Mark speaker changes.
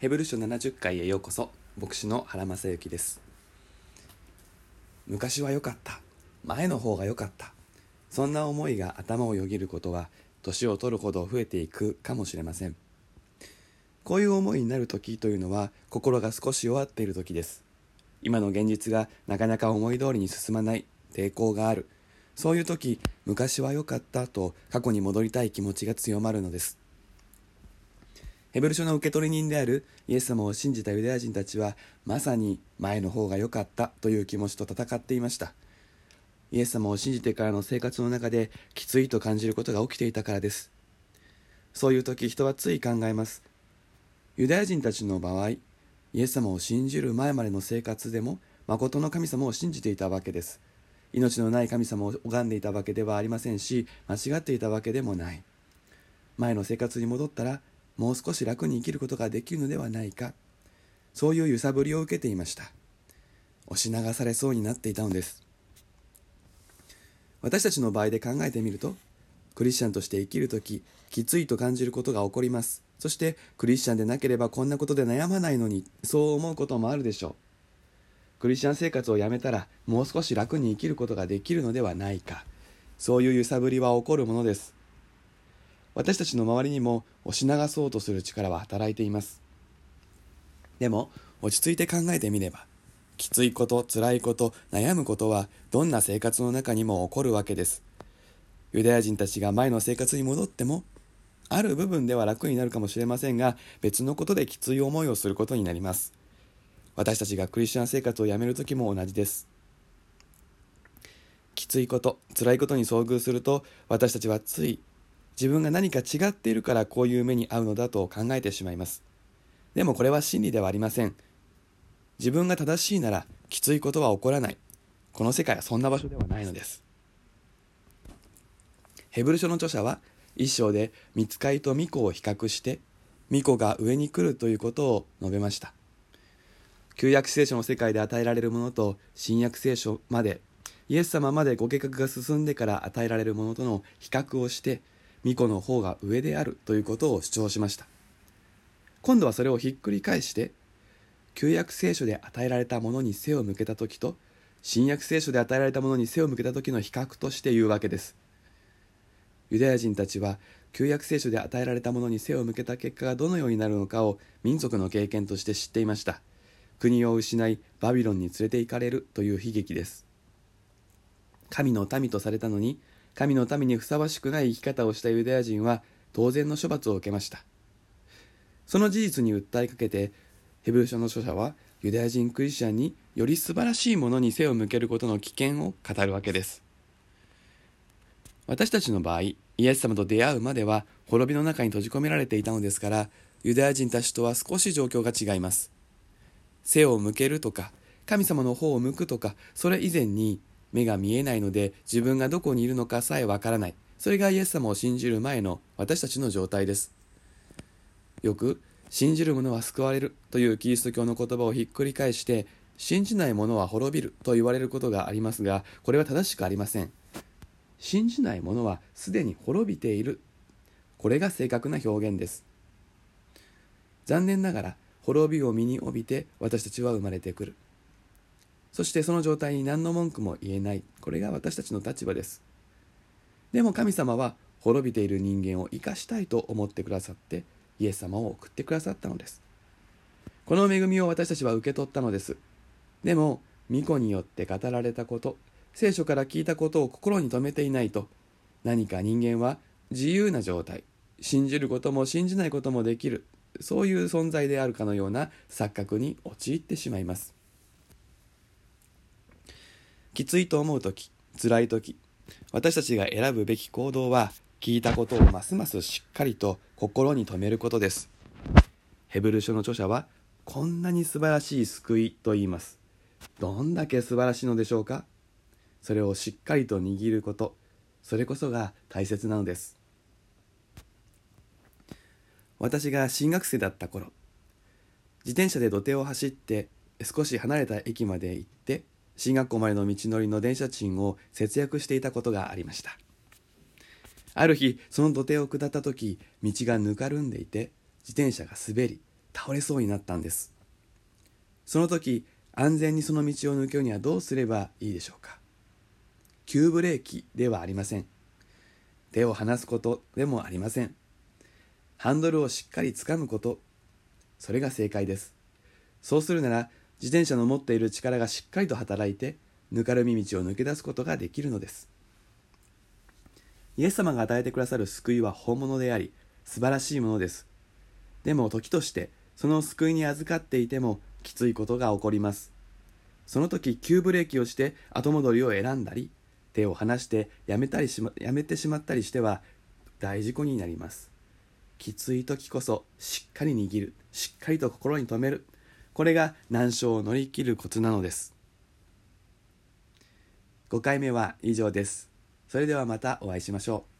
Speaker 1: ヘブル書70回へようこそ。牧師の原正幸です。昔は良かった。前の方が良かった。そんな思いが頭をよぎることは年を取るほど増えていくかもしれません。こういう思いになる時というのは心が少し弱っている時です。今の現実がなかなか思い通りに進まない抵抗がある。そういう時昔は良かったと過去に戻りたい気持ちが強まるのです。ヘブル書の受け取り人であるイエス様を信じたユダヤ人たちはまさに前の方が良かったという気持ちと戦っていました。イエス様を信じてからの生活の中できついと感じることが起きていたからです。そういう時人はつい考えます。ユダヤ人たちの場合イエス様を信じる前までの生活でも誠の神様を信じていたわけです。命のない神様を拝んでいたわけではありませんし間違っていたわけでもない。前の生活に戻ったらもう少し楽に生きることができるのではないか。そういう揺さぶりを受けていました。押し流されそうになっていたのです。私たちの場合で考えてみるとクリスチャンとして生きる時きついと感じることが起こります。そしてクリスチャンでなければこんなことで悩まないのにそう思うこともあるでしょう。クリスチャン生活をやめたらもう少し楽に生きることができるのではないか。そういう揺さぶりは起こるものです。私たちの周りにも押し流そうとする力は働いています。でも落ち着いて考えてみればきついこと辛いこと悩むことはどんな生活の中にも起こるわけです。ユダヤ人たちが前の生活に戻ってもある部分では楽になるかもしれませんが別のことできつい思いをすることになります。私たちがクリスチャン生活をやめる時も同じです。きついこと辛いことに遭遇すると私たちはつい自分が何か違っているからこういう目に遭うのだと考えてしまいます。でもこれは真理ではありません。自分が正しいならきついことは起こらない。この世界はそんな場所ではないのです。ヘブル書の著者は一章で見つかりと巫女を比較して巫女が上に来るということを述べました。旧約聖書の世界で与えられるものと新約聖書までイエス様までご計画が進んでから与えられるものとの比較をして巫女の方が上であるということを主張しました。今度はそれをひっくり返して旧約聖書で与えられたものに背を向けた時と新約聖書で与えられたものに背を向けた時の比較として言うわけです。ユダヤ人たちは旧約聖書で与えられたものに背を向けた結果がどのようになるのかを民族の経験として知っていました。国を失いバビロンに連れて行かれるという悲劇です。神の民とされたのに神の民にふさわしくない生き方をしたユダヤ人は当然の処罰を受けました。その事実に訴えかけてヘブル書の書者はユダヤ人クリスチャンにより素晴らしいものに背を向けることの危険を語るわけです。私たちの場合イエス様と出会うまでは滅びの中に閉じ込められていたのですからユダヤ人たちとは少し状況が違います。背を向けるとか神様の方を向くとかそれ以前に目が見えないので自分がどこにいるのかさえわからない。それがイエス様を信じる前の私たちの状態です。よく信じる者は救われるというキリスト教の言葉をひっくり返して信じない者は滅びると言われることがありますがこれは正しくありません。信じない者はすでに滅びている。これが正確な表現です。残念ながら滅びを身に帯びて私たちは生まれてくる。そしてその状態に何の文句も言えない。これが私たちの立場です。でも神様は滅びている人間を生かしたいと思ってくださってイエス様を送ってくださったのです。この恵みを私たちは受け取ったのです。でも巫女によって語られたこと聖書から聞いたことを心に留めていないと何か人間は自由な状態信じることも信じないこともできるそういう存在であるかのような錯覚に陥ってしまいます。きついと思う時辛い時私たちが選ぶべき行動は聞いたことをますますしっかりと心に留めることです。ヘブル書の著者はこんなに素晴らしい救いと言います。どんだけ素晴らしいのでしょうか？それをしっかりと握ること。それこそが大切なのです。私が進学生だった頃自転車で土手を走って少し離れた駅まで行って進学校までの道のりの電車賃を節約していたことがありました。ある日その土手を下った時道がぬかるんでいて自転車が滑り倒れそうになったんです。その時安全にその道を抜けるにはどうすればいいでしょうか。急ブレーキではありません。手を離すことでもありません。ハンドルをしっかりつかむこと。それが正解です。そうするなら自転車の持っている力がしっかりと働いてぬかるみ道を抜け出すことができるのです。イエス様が与えてくださる救いは本物であり素晴らしいものです。でも時としてその救いに預かっていてもきついことが起こります。その時急ブレーキをして後戻りを選んだり手を離してやめたりし、ま、やめてしまったりしては大事故になります。きつい時こそしっかり握る。しっかりと心に留める。これが難所を乗り切るコツなのです。5回目は以上です。それではまたお会いしましょう。